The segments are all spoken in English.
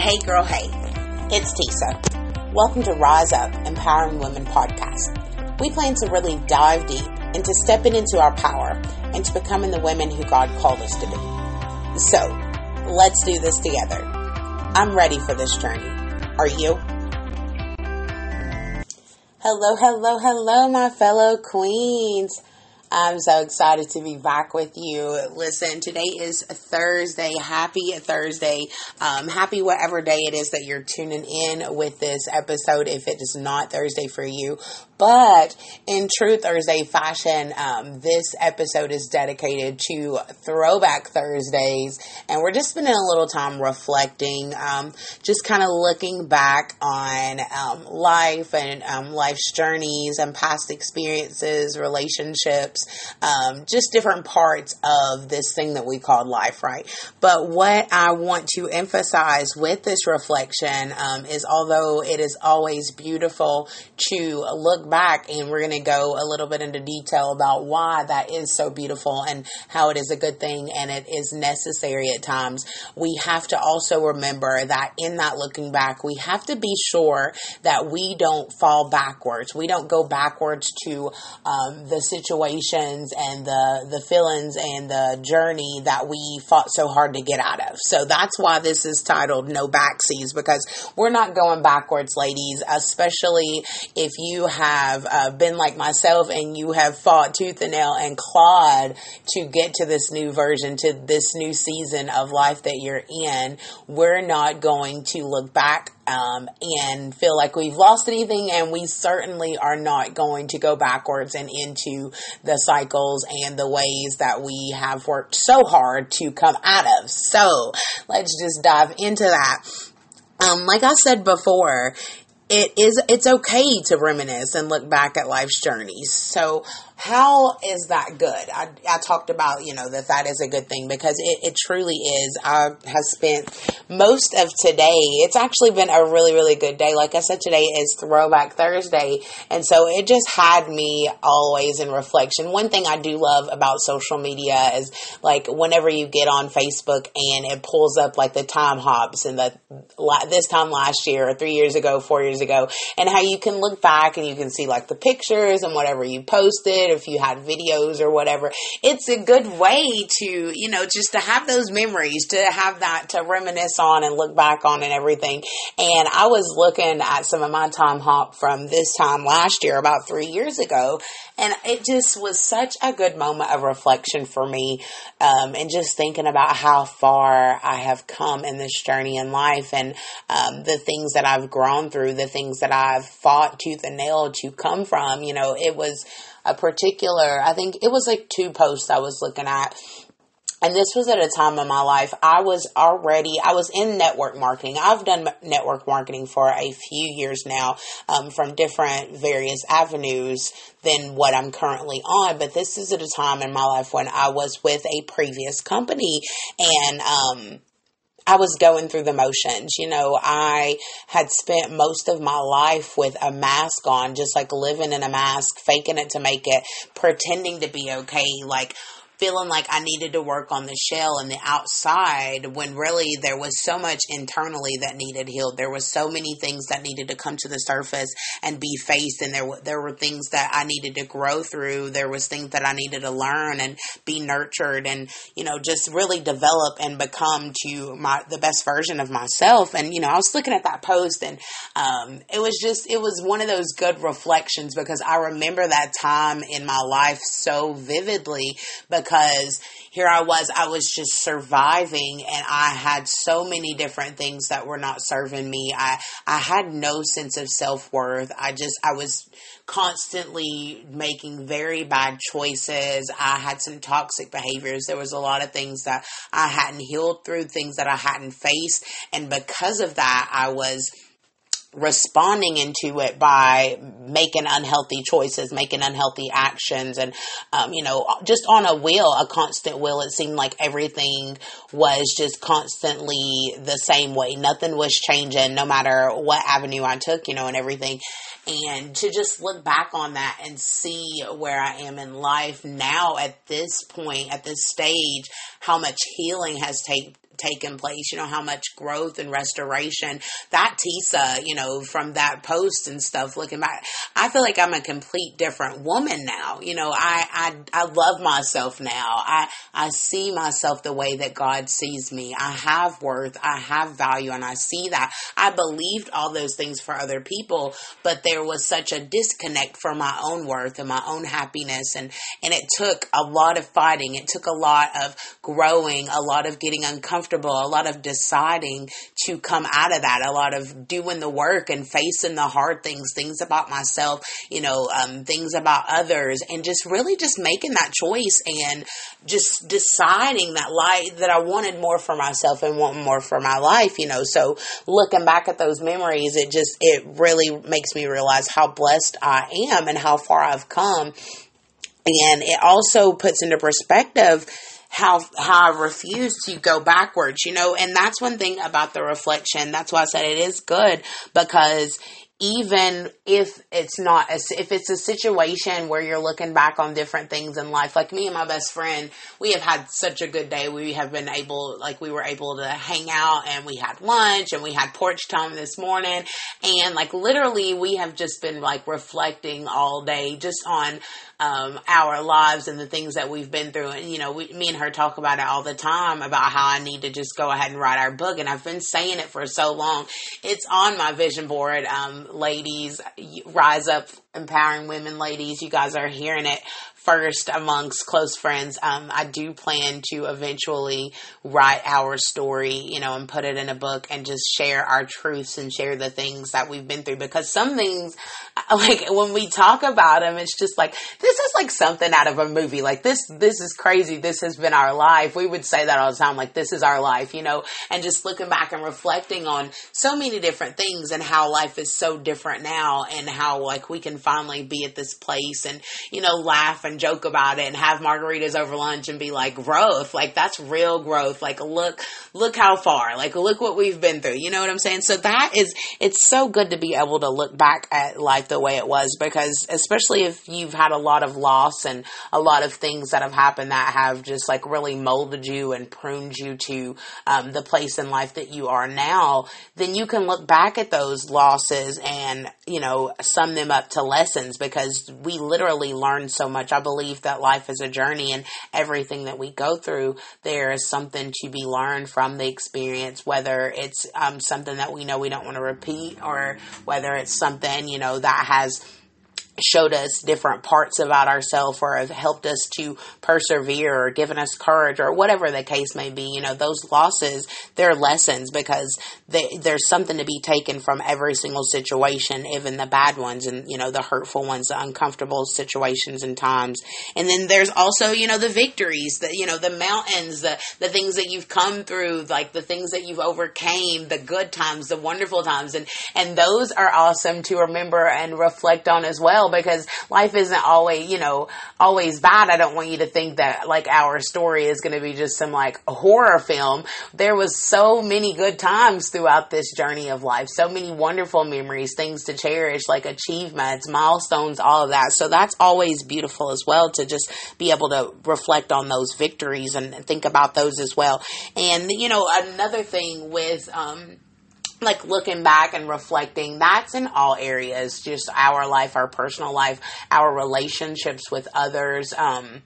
Hey, girl, hey. It's Tisa. Welcome to Rise Up Empowering Women podcast. We plan to really dive deep into stepping into our power and to becoming the women who God called us to be. So, let's do this together. I'm ready for this journey. Are you? Hello, hello, hello, my fellow queens. I'm so excited to be back with you. Listen, today is Thursday. Happy Thursday. Um, happy whatever day it is that you're tuning in with this episode. If it is not Thursday for you, but in true Thursday fashion, um, this episode is dedicated to Throwback Thursdays, and we're just spending a little time reflecting, um, just kind of looking back on um, life and um, life's journeys and past experiences, relationships, um, just different parts of this thing that we call life, right? But what I want to emphasize with this reflection um, is although it is always beautiful to look back and we're going to go a little bit into detail about why that is so beautiful and how it is a good thing and it is necessary at times. We have to also remember that in that looking back, we have to be sure that we don't fall backwards. We don't go backwards to um, the situations and the, the feelings and the journey that we fought so hard to get out of. So that's why this is titled No Backsies because we're not going backwards, ladies, especially if you have have uh, been like myself and you have fought tooth and nail and clawed to get to this new version, to this new season of life that you're in, we're not going to look back um, and feel like we've lost anything, and we certainly are not going to go backwards and into the cycles and the ways that we have worked so hard to come out of. So let's just dive into that. Um, like I said before, it is it's okay to reminisce and look back at life's journeys. So how is that good? I, I talked about, you know, that that is a good thing because it, it truly is. I have spent most of today, it's actually been a really, really good day. Like I said, today is Throwback Thursday. And so it just had me always in reflection. One thing I do love about social media is like whenever you get on Facebook and it pulls up like the time hops and the this time last year or three years ago, four years ago, and how you can look back and you can see like the pictures and whatever you posted if you had videos or whatever. It's a good way to, you know, just to have those memories, to have that to reminisce on and look back on and everything. And I was looking at some of my time hop from this time last year, about three years ago, and it just was such a good moment of reflection for me, um, and just thinking about how far I have come in this journey in life and um, the things that I've grown through, the things that I've fought tooth and nail to come from. You know, it was a particular, I think it was like two posts I was looking at. And this was at a time in my life I was already, I was in network marketing. I've done network marketing for a few years now um, from different various avenues than what I'm currently on. But this is at a time in my life when I was with a previous company and, um, I was going through the motions. You know, I had spent most of my life with a mask on, just like living in a mask, faking it to make it, pretending to be okay, like feeling like I needed to work on the shell and the outside when really there was so much internally that needed healed. There was so many things that needed to come to the surface and be faced and there were, there were things that I needed to grow through. There was things that I needed to learn and be nurtured and, you know, just really develop and become to my, the best version of myself. And, you know, I was looking at that post and, um, it was just, it was one of those good reflections because I remember that time in my life so vividly because because here I was, I was just surviving and I had so many different things that were not serving me. I, I had no sense of self worth. I just, I was constantly making very bad choices. I had some toxic behaviors. There was a lot of things that I hadn't healed through, things that I hadn't faced. And because of that, I was responding into it by making unhealthy choices, making unhealthy actions, and um, you know, just on a wheel, a constant wheel. It seemed like everything was just constantly the same way. Nothing was changing, no matter what avenue I took, you know, and everything. And to just look back on that and see where I am in life now at this point, at this stage, how much healing has taken taken place, you know, how much growth and restoration that Tisa, you know, from that post and stuff, looking back, I feel like I'm a complete different woman now. You know, I, I, I love myself now. I, I see myself the way that God sees me. I have worth. I have value and I see that. I believed all those things for other people, but there was such a disconnect for my own worth and my own happiness. And, and it took a lot of fighting. It took a lot of growing, a lot of getting uncomfortable, a lot of deciding to come out of that, a lot of doing the work and facing the hard things, things about myself, you know, um, things about others, and just really just making that choice and just deciding that life that I wanted more for myself and wanting more for my life, you know. So looking back at those memories, it just it really makes me realize how blessed I am and how far I've come. And it also puts into perspective how how I refuse to go backwards, you know, and that's one thing about the reflection. That's why I said it is good because even if it's not a, if it's a situation where you're looking back on different things in life like me and my best friend we have had such a good day we have been able like we were able to hang out and we had lunch and we had porch time this morning and like literally we have just been like reflecting all day just on um, our lives and the things that we've been through. And, you know, we, me and her talk about it all the time about how I need to just go ahead and write our book. And I've been saying it for so long. It's on my vision board. Um, ladies, rise up, empowering women, ladies. You guys are hearing it first amongst close friends. Um, I do plan to eventually write our story, you know, and put it in a book and just share our truths and share the things that we've been through because some things, like when we talk about them, it's just like, this is like something out of a movie. Like this, this is crazy. This has been our life. We would say that all the time, like this is our life, you know, and just looking back and reflecting on so many different things and how life is so different now and how like we can finally be at this place and, you know, laugh and and joke about it and have margaritas over lunch and be like, growth, like that's real growth. Like look, look how far, like look what we've been through. You know what I'm saying? So that is, it's so good to be able to look back at life the way it was because especially if you've had a lot of loss and a lot of things that have happened that have just like really molded you and pruned you to um, the place in life that you are now, then you can look back at those losses and, you know, sum them up to lessons because we literally learn so much. I I believe that life is a journey and everything that we go through, there is something to be learned from the experience, whether it's um, something that we know we don't want to repeat or whether it's something, you know, that has showed us different parts about ourselves or have helped us to persevere or given us courage or whatever the case may be. You know, those losses, they're lessons because they, there's something to be taken from every single situation, even the bad ones and, you know, the hurtful ones, the uncomfortable situations and times. And then there's also, you know, the victories, the, you know, the mountains, the, the things that you've come through, like the things that you've overcame, the good times, the wonderful times. And, and those are awesome to remember and reflect on as well because life isn't always, you know, always bad. I don't want you to think that like our story is going to be just some like horror film. There was so many good times throughout this journey of life, so many wonderful memories, things to cherish, like achievements, milestones, all of that. So that's always beautiful as well to just be able to reflect on those victories and think about those as well. And, you know, another thing with, um, like looking back and reflecting, that's in all areas, just our life, our personal life, our relationships with others. Um,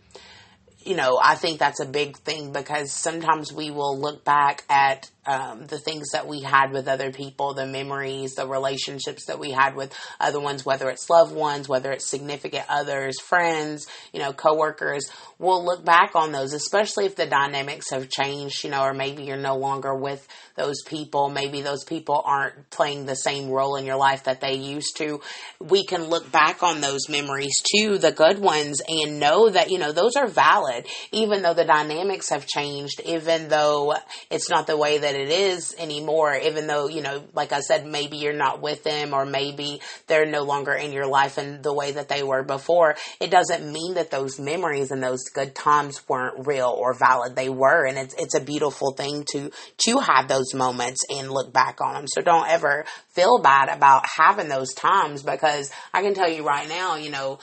you know, I think that's a big thing because sometimes we will look back at um, the things that we had with other people, the memories, the relationships that we had with other ones, whether it's loved ones, whether it's significant others, friends, you know, coworkers. We'll look back on those, especially if the dynamics have changed, you know, or maybe you're no longer with those people. Maybe those people aren't playing the same role in your life that they used to. We can look back on those memories too, the good ones, and know that, you know, those are valid, even though the dynamics have changed, even though it's not the way that that it is anymore, even though, you know, like I said, maybe you're not with them or maybe they're no longer in your life in the way that they were before. It doesn't mean that those memories and those good times weren't real or valid. They were. And it's, it's a beautiful thing to, to have those moments and look back on them. So don't ever feel bad about having those times because I can tell you right now, you know,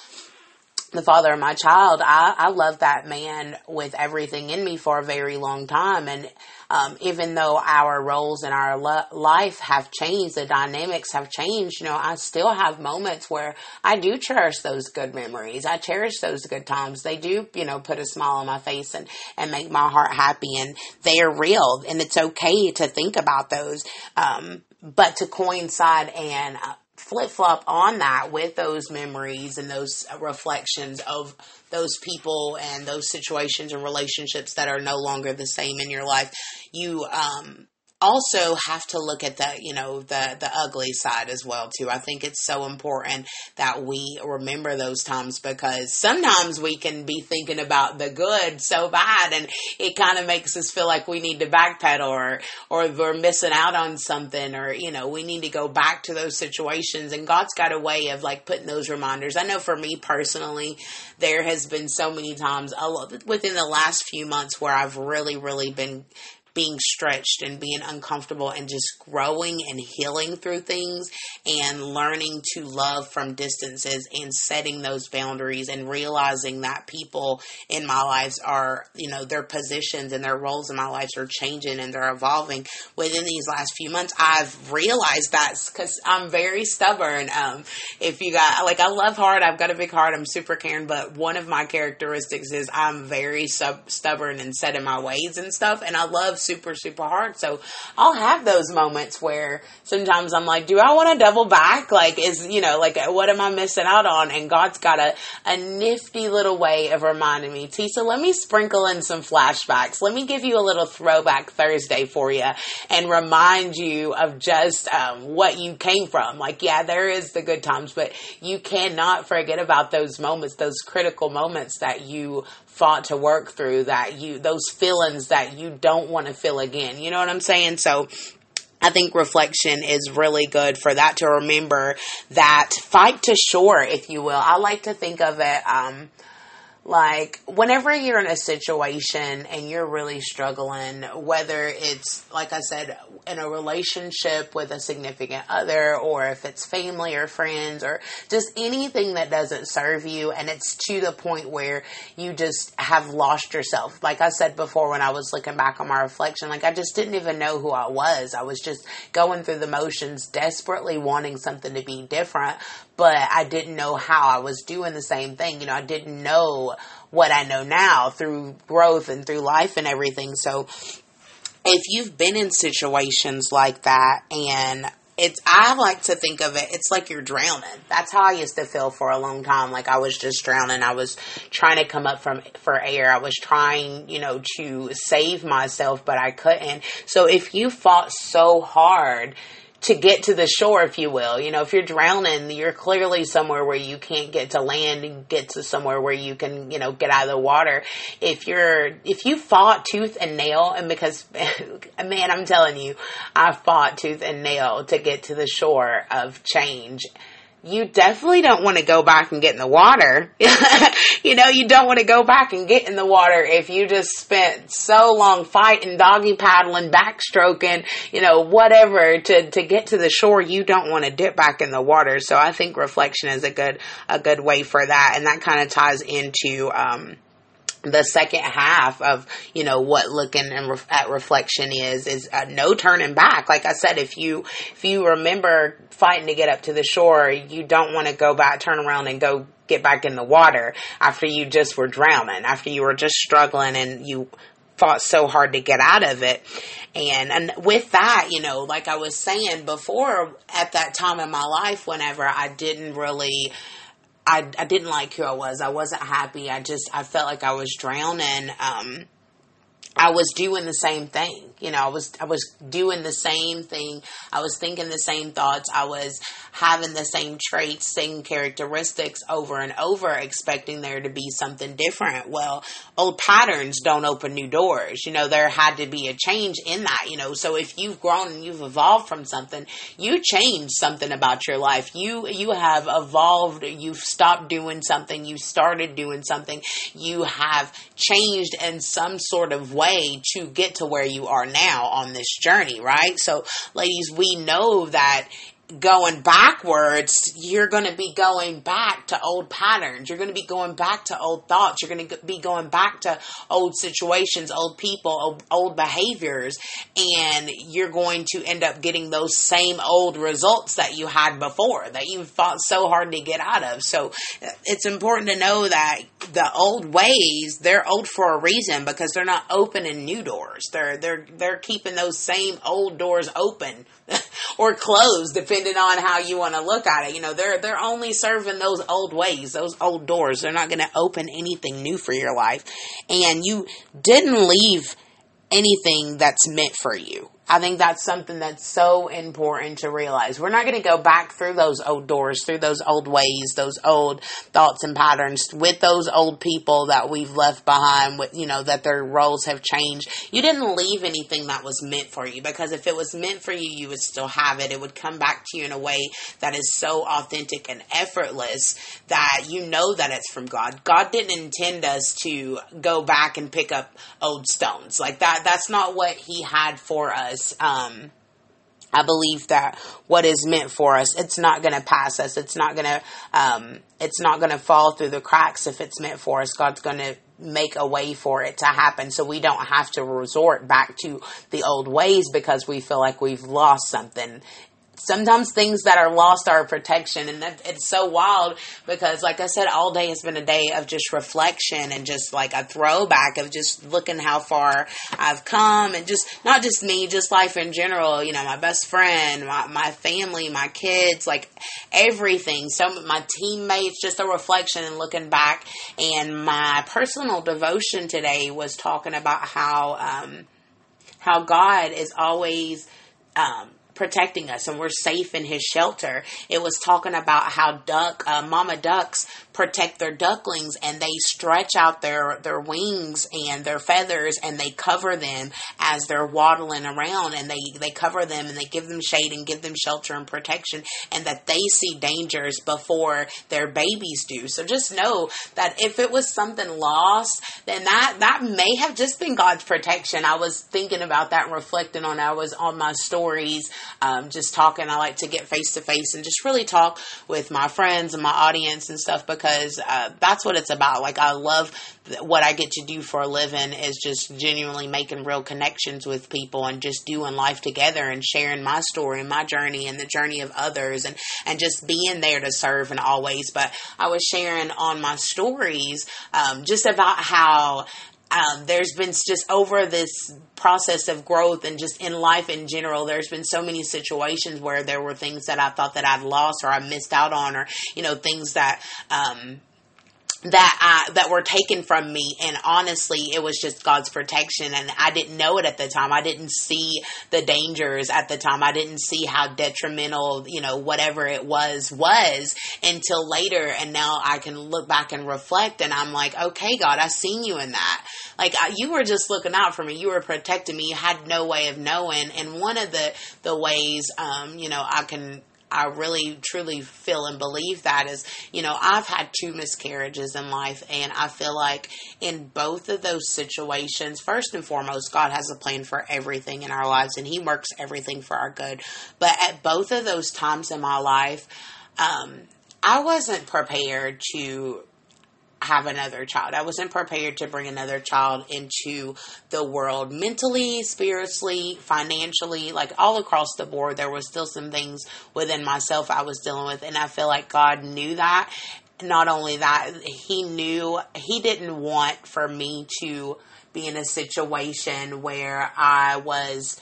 the father of my child, I, I love that man with everything in me for a very long time. And um, even though our roles in our lo- life have changed, the dynamics have changed, you know, I still have moments where I do cherish those good memories. I cherish those good times. They do, you know, put a smile on my face and, and make my heart happy and they are real and it's okay to think about those. Um, but to coincide and uh, flip flop on that with those memories and those reflections of those people and those situations and relationships that are no longer the same in your life. You um, also have to look at the you know the the ugly side as well too. I think it's so important that we remember those times because sometimes we can be thinking about the good so bad and it kind of makes us feel like we need to backpedal or or we're missing out on something or you know we need to go back to those situations. And god's got a way of like putting those reminders. I know for me personally there has been so many times within the last few months where i've really really been being stretched and being uncomfortable and just growing and healing through things and learning to love from distances and setting those boundaries and realizing that people in my lives are, you know, their positions and their roles in my lives are changing and they're evolving within these last few months. I've realized that because I'm very stubborn. Um, if you got, like, I love hard, I've got a big heart, I'm super caring, but one of my characteristics is I'm very sub- stubborn and set in my ways and stuff. And I love super, super hard. So I'll have those moments where sometimes I'm like, do I want to double back? Like, is, you know, like, what am I missing out on? And God's got a, a nifty little way of reminding me, Tisa, let me sprinkle in some flashbacks. Let me give you a little throwback Thursday for you and remind you of just um, what you came from. Like, yeah, there is the good times, but you cannot forget about those moments, those critical moments that you fought to work through that you those feelings that you don't want to feel again. You know what I'm saying? So I think reflection is really good for that to remember that fight to shore, if you will. I like to think of it um, like, whenever you're in a situation and you're really struggling, whether it's, like I said, in a relationship with a significant other, or if it's family or friends, or just anything that doesn't serve you, and it's to the point where you just have lost yourself. Like I said before, when I was looking back on my reflection, like I just didn't even know who I was. I was just going through the motions, desperately wanting something to be different, but I didn't know how I was doing the same thing. You know, I didn't know what I know now through growth and through life and everything. So if you've been in situations like that and it's I like to think of it it's like you're drowning. That's how I used to feel for a long time like I was just drowning. I was trying to come up from for air. I was trying, you know, to save myself but I couldn't. So if you fought so hard to get to the shore, if you will. You know, if you're drowning, you're clearly somewhere where you can't get to land and get to somewhere where you can, you know, get out of the water. If you're, if you fought tooth and nail, and because, man, I'm telling you, I fought tooth and nail to get to the shore of change you definitely don't want to go back and get in the water. you know, you don't want to go back and get in the water if you just spent so long fighting, doggy paddling, backstroking, you know, whatever to, to get to the shore. You don't want to dip back in the water. So I think reflection is a good, a good way for that. And that kind of ties into, um, the second half of you know what looking and re- at reflection is is uh, no turning back. Like i said if you if you remember fighting to get up to the shore you don't want to go back turn around and go get back in the water after you just were drowning after you were just struggling and you fought so hard to get out of it. And and with that you know like i was saying before at that time in my life whenever i didn't really I, I didn't like who I was. I wasn't happy. I just I felt like I was drowning. Um, I was doing the same thing. You know, I was I was doing the same thing. I was thinking the same thoughts. I was having the same traits, same characteristics over and over, expecting there to be something different. Well, old patterns don't open new doors. You know, there had to be a change in that. You know, so if you've grown and you've evolved from something, you changed something about your life. You you have evolved. You've stopped doing something. You started doing something. You have changed in some sort of way to get to where you are now on this journey, right? So, ladies, we know that going backwards, you're going to be going back to old patterns. You're going to be going back to old thoughts. You're going to be going back to old situations, old people, old, old behaviors, and you're going to end up getting those same old results that you had before that you fought so hard to get out of. So uh, it's important to know that the old ways, they're old for a reason because they're not opening new doors. They're they're they're keeping those same old doors open or closed depending on how you want to look at it. You know, they're they're only serving those old ways, those old doors. They're not going to open anything new for your life. And you didn't leave anything that's meant for you. I think that's something that's so important to realize. We're not going to go back through those old doors, through those old ways, those old thoughts and patterns with those old people that we've left behind with, you know, that their roles have changed. You didn't leave anything that was meant for you because if it was meant for you, you would still have it. It would come back to you in a way that is so authentic and effortless that you know that it's from God. God didn't intend us to go back and pick up old stones. Like that, that's not what He had for us um, I believe that what is meant for us, it's not going to pass us. It's not going to, um, it's not going to fall through the cracks if it's meant for us. God's going to make a way for it to happen so we don't have to resort back to the old ways because we feel like we've lost something sometimes things that are lost are protection and that, it's so wild because like i said all day has been a day of just reflection and just like a throwback of just looking how far i've come and just not just me just life in general you know my best friend my, my family my kids like everything. So my teammates just a reflection and looking back. And my personal devotion today was talking about how um how god is always um protecting us and we're safe in his shelter. It was talking about how duck, uh, mama ducks protect their ducklings and they stretch out their, their wings and their feathers and they cover them as they're waddling around and they, they cover them and they give them shade and give them shelter and protection and that they see dangers before their babies do. So just know that if it was something lost, then that, that may have just been God's protection. I was thinking about that and reflecting on I was on my stories, um, just talking. I like to get face to face and just really talk with my friends and my audience and stuff because because uh, that's what it's about. Like I love th- what I get to do for a living is just genuinely making real connections with people and just doing life together and sharing my story and my journey and the journey of others and and just being there to serve and always. But I was sharing on my stories um, just about how um, there's been just over this process of growth and just in life in general, there's been so many situations where there were things that I thought that I'd lost or I missed out on, or you know things that um, that I, that were taken from me. And honestly it was just God's protection. And I didn't know it at the time. I didn't see the dangers at the time. I didn't see how detrimental you know whatever it was was until later. And now I can look back and reflect and I'm like okay God I seen you in that like you were just looking out for me. You were protecting me. You had no way of knowing. And one of the the ways um you know I can I really truly feel and believe that is, you know, I've had two miscarriages in life, and I feel like in both of those situations, first and foremost, God has a plan for everything in our lives, and He works everything for our good. But at both of those times in my life, um, I wasn't prepared to have another child. I wasn't prepared to bring another child into the world mentally, spiritually, financially, like all across the board. There was still some things within myself I was dealing with, and I feel like God knew that. Not only that, He knew He didn't want for me to be in a situation where I was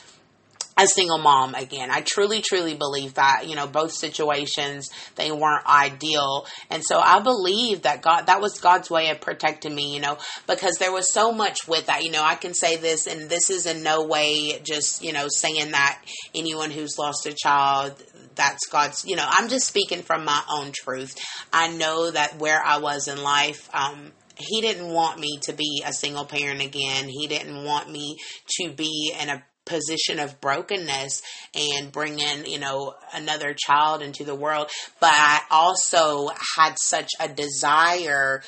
a single mom again. I truly, truly believe that, you know, both situations, they weren't ideal. And so I believe that God, that was God's way of protecting me, you know, because there was so much with that. You know, I can say this, and this is in no way just, you know, saying that anyone who's lost a child, that's God's, you know, I'm just speaking from my own truth. I know that where I was in life, um, he didn't want me to be a single parent again. He didn't want me to be in a position of brokenness and bring in, you know, another child into the world. But I also had such a desire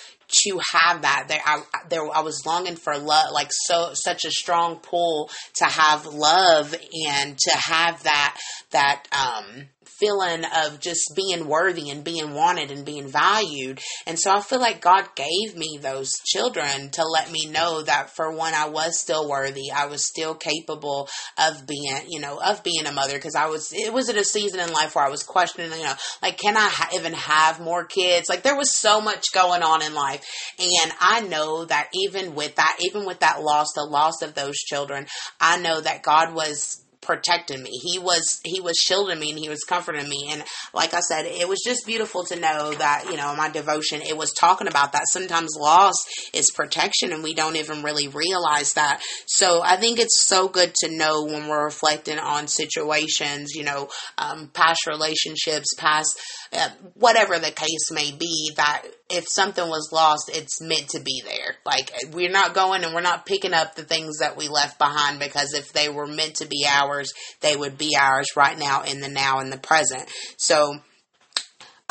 to have that. There, I, there, I was longing for love, like so, such a strong pull to have love and to have that, that, um, feeling of just being worthy and being wanted and being valued. And so I feel like God gave me those children to let me know that for one, I was still worthy. I was still capable of being, you know, of being a mother because I was, it was at a season in life where I was questioning, you know, like, can I ha- even have more kids? Like there was so much going on in life. And I know that even with that, even with that loss, the loss of those children, I know that God was protecting me. He was he was shielding me and he was comforting me. And like I said, it was just beautiful to know that, you know, my devotion, it was talking about that. Sometimes loss is protection and we don't even really realize that. So I think it's so good to know when we're reflecting on situations, you know, um, past relationships, past Uh, whatever the case may be, that if something was lost, it's meant to be there. Like we're not going and we're not picking up the things that we left behind because if they were meant to be ours, they would be ours right now in the now in the present. So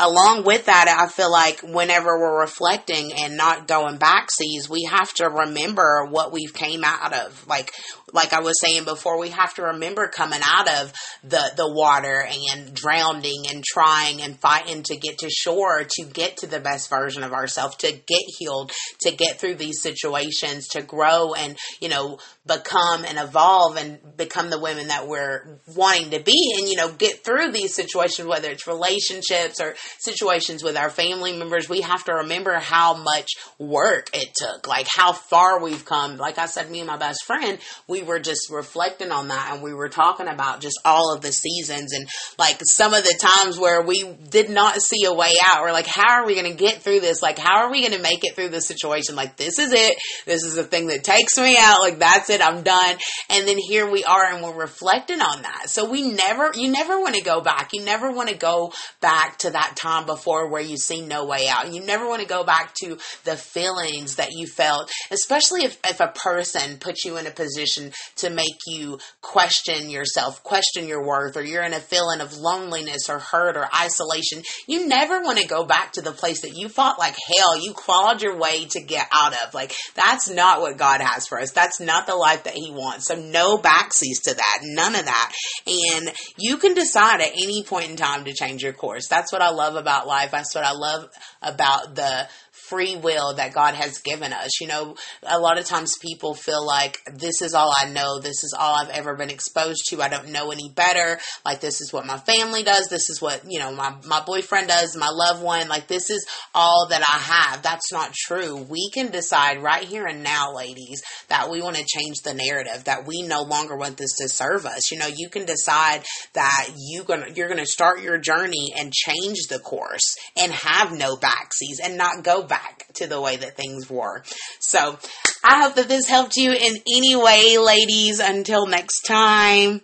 along with that, I feel like whenever we're reflecting and not going backsies, we have to remember what we've came out of. Like like I was saying before, we have to remember coming out of the, the water and drowning and trying and fighting to get to shore, to get to the best version of ourselves, to get healed, to get through these situations, to grow and, you know, become and evolve and become the women that we're wanting to be and, you know, get through these situations, whether it's relationships or situations with our family members. We have to remember how much work it took, like how far we've come. Like I said, me and my best friend, we we were just reflecting on that and we were talking about just all of the seasons and like some of the times where we did not see a way out. We're like, how are we going to get through this? Like, how are we going to make it through this situation? Like, this is it. This is the thing that takes me out. Like, that's it. I'm done. And then here we are and we're reflecting on that. So we never, you never want to go back. You never want to go back to that time before where you see no way out. You never want to go back to the feelings that you felt, especially if, if a person puts you in a position to make you question yourself, question your worth, or you're in a feeling of loneliness or hurt or isolation, you never want to go back to the place that you fought like hell, you clawed your way to get out of. Like, that's not what God has for us. That's not the life that He wants. So, no backsies to that. None of that. And you can decide at any point in time to change your course. That's what I love about life. That's what I love about the free will that God has given us. You know, a lot of times people feel like this is all I know, this is all I've ever been exposed to. I don't know any better. Like this is what my family does, this is what, you know, my my boyfriend does, my loved one, like this is all that I have. That's not true. We can decide right here and now, ladies, that we want to change the narrative, that we no longer want this to serve us. You know, you can decide that you gonna you're gonna start your journey and change the course and have no backsies and not go back back to the way that things were. So I hope that this helped you in any way, ladies. Until next time.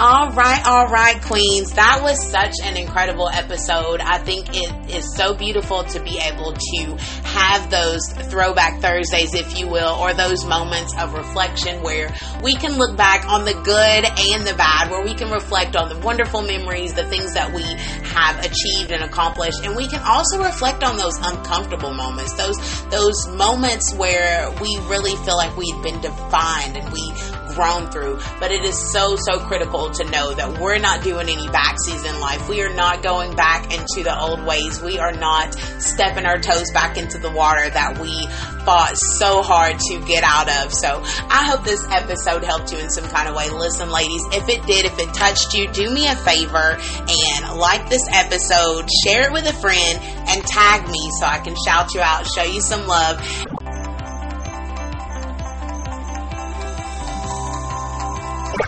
All right, all right, queens. That was such an incredible episode. I think it is so beautiful to be able to have those throwback Thursdays, if you will, or those moments of reflection where we can look back on the good and the bad, where we can reflect on the wonderful memories, the things that we have achieved and accomplished, and we can also reflect on those uncomfortable moments, those those moments where we really feel like we've been defined and we grown through. But it is so, so critical to know that we're not doing any backsies in life. We are not going back into the old ways. We are not stepping our toes back into the water that we fought so hard to get out of. So I hope this episode helped you in some kind of way. Listen, ladies, if it did, if it touched you, do me a favor and like this episode, share it with a friend, and tag me so I can shout you out, show you some love.